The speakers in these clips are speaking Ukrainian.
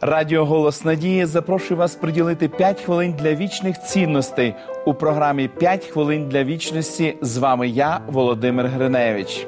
Радіо Голос Надії запрошує вас приділити 5 хвилин для вічних цінностей у програмі «5 хвилин для вічності. З вами я, Володимир Гриневич.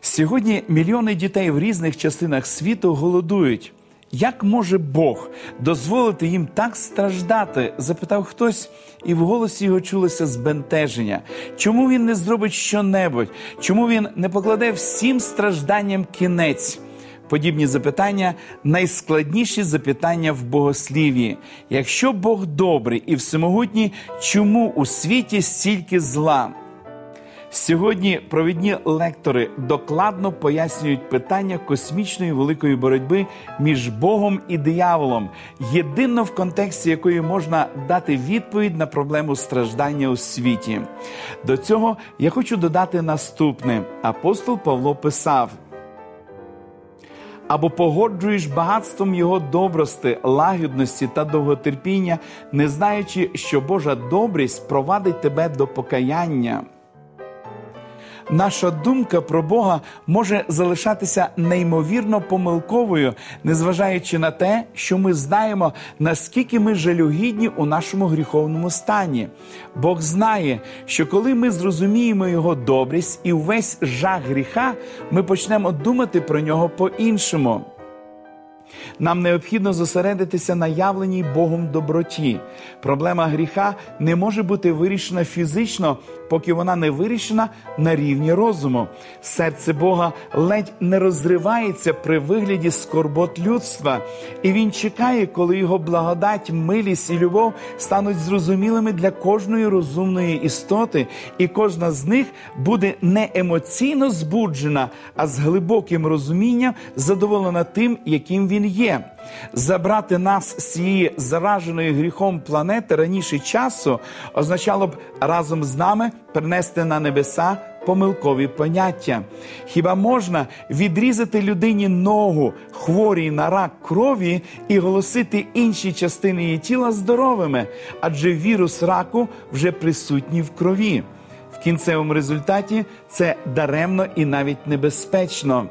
Сьогодні мільйони дітей в різних частинах світу голодують. Як може Бог дозволити їм так страждати? запитав хтось, і в голосі його чулося збентеження. Чому він не зробить щонебудь? Чому він не покладе всім стражданням кінець? Подібні запитання найскладніші запитання в богослів'ї. Якщо Бог добрий і всемогутній, чому у світі стільки зла? Сьогодні провідні лектори докладно пояснюють питання космічної великої боротьби між Богом і дияволом, єдино в контексті якої можна дати відповідь на проблему страждання у світі. До цього я хочу додати наступне: апостол Павло писав або погоджуєш багатством його добрости, лагідності та довготерпіння, не знаючи, що Божа добрість провадить тебе до покаяння наша думка про Бога може залишатися неймовірно помилковою, незважаючи на те, що ми знаємо, наскільки ми жалюгідні у нашому гріховному стані. Бог знає, що коли ми зрозуміємо Його добрість і весь жах гріха, ми почнемо думати про нього по-іншому. Нам необхідно зосередитися на явленій Богом доброті. Проблема гріха не може бути вирішена фізично, поки вона не вирішена на рівні розуму. Серце Бога ледь не розривається при вигляді скорбот людства, і він чекає, коли його благодать, милість і любов стануть зрозумілими для кожної розумної істоти, і кожна з них буде не емоційно збуджена, а з глибоким розумінням задоволена тим, яким він є. Забрати нас з цієї зараженої гріхом планети раніше часу означало б разом з нами принести на небеса помилкові поняття. Хіба можна відрізати людині ногу хворій на рак крові і голосити інші частини її тіла здоровими? Адже вірус раку вже присутній в крові. В кінцевому результаті це даремно і навіть небезпечно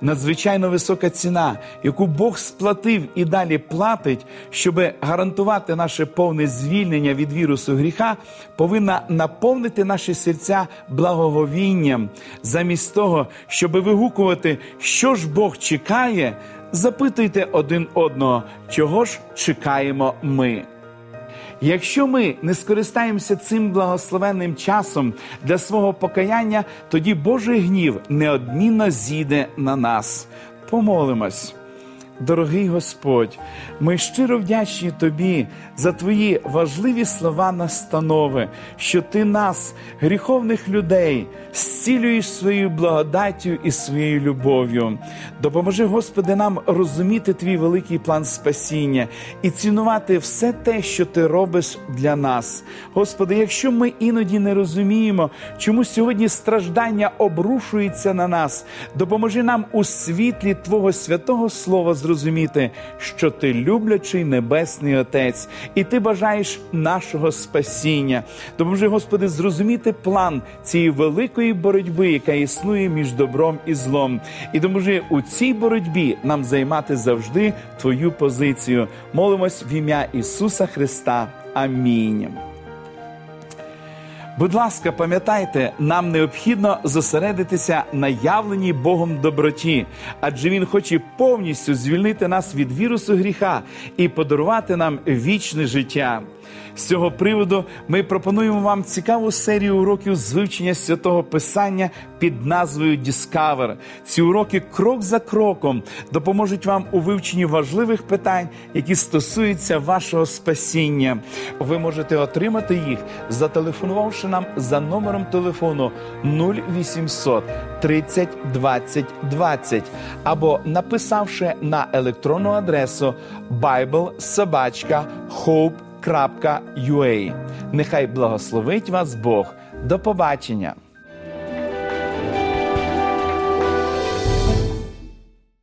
надзвичайно висока ціна, яку Бог сплатив і далі платить, щоб гарантувати наше повне звільнення від вірусу гріха, повинна наповнити наші серця благоговінням, замість того, щоб вигукувати, що ж Бог чекає, запитуйте один одного, чого ж чекаємо ми. Якщо ми не скористаємося цим благословенним часом для свого покаяння, тоді Божий гнів неодмінно зійде на нас. Помолимось. Дорогий Господь, ми щиро вдячні Тобі за Твої важливі слова настанови, що Ти нас, гріховних людей, зцілюєш своєю благодаттю і своєю любов'ю. Допоможи, Господи, нам розуміти Твій великий план спасіння і цінувати все те, що Ти робиш для нас. Господи, якщо ми іноді не розуміємо, чому сьогодні страждання обрушується на нас, допоможи нам у світлі Твого святого Слова зрозуміти, що ти люблячий Небесний Отець, і ти бажаєш нашого спасіння. Допоможи, Господи, зрозуміти план цієї великої боротьби, яка існує між добром і злом. І допоможи у цій боротьбі нам займати завжди Твою позицію. Молимось в ім'я Ісуса Христа. Амінь. Будь ласка, пам'ятайте, нам необхідно зосередитися на явленій Богом доброті, адже Він хоче повністю звільнити нас від вірусу гріха і подарувати нам вічне життя. З цього приводу ми пропонуємо вам цікаву серію уроків з вивчення святого Писання під назвою Discover. Ці уроки крок за кроком допоможуть вам у вивченні важливих питань, які стосуються вашого спасіння. Ви можете отримати їх, зателефонувавши нам за номером телефону 0800 30 20 20 або написавши на електронну адресу biblesobachka.hope.ua. Нехай благословить вас Бог. До побачення!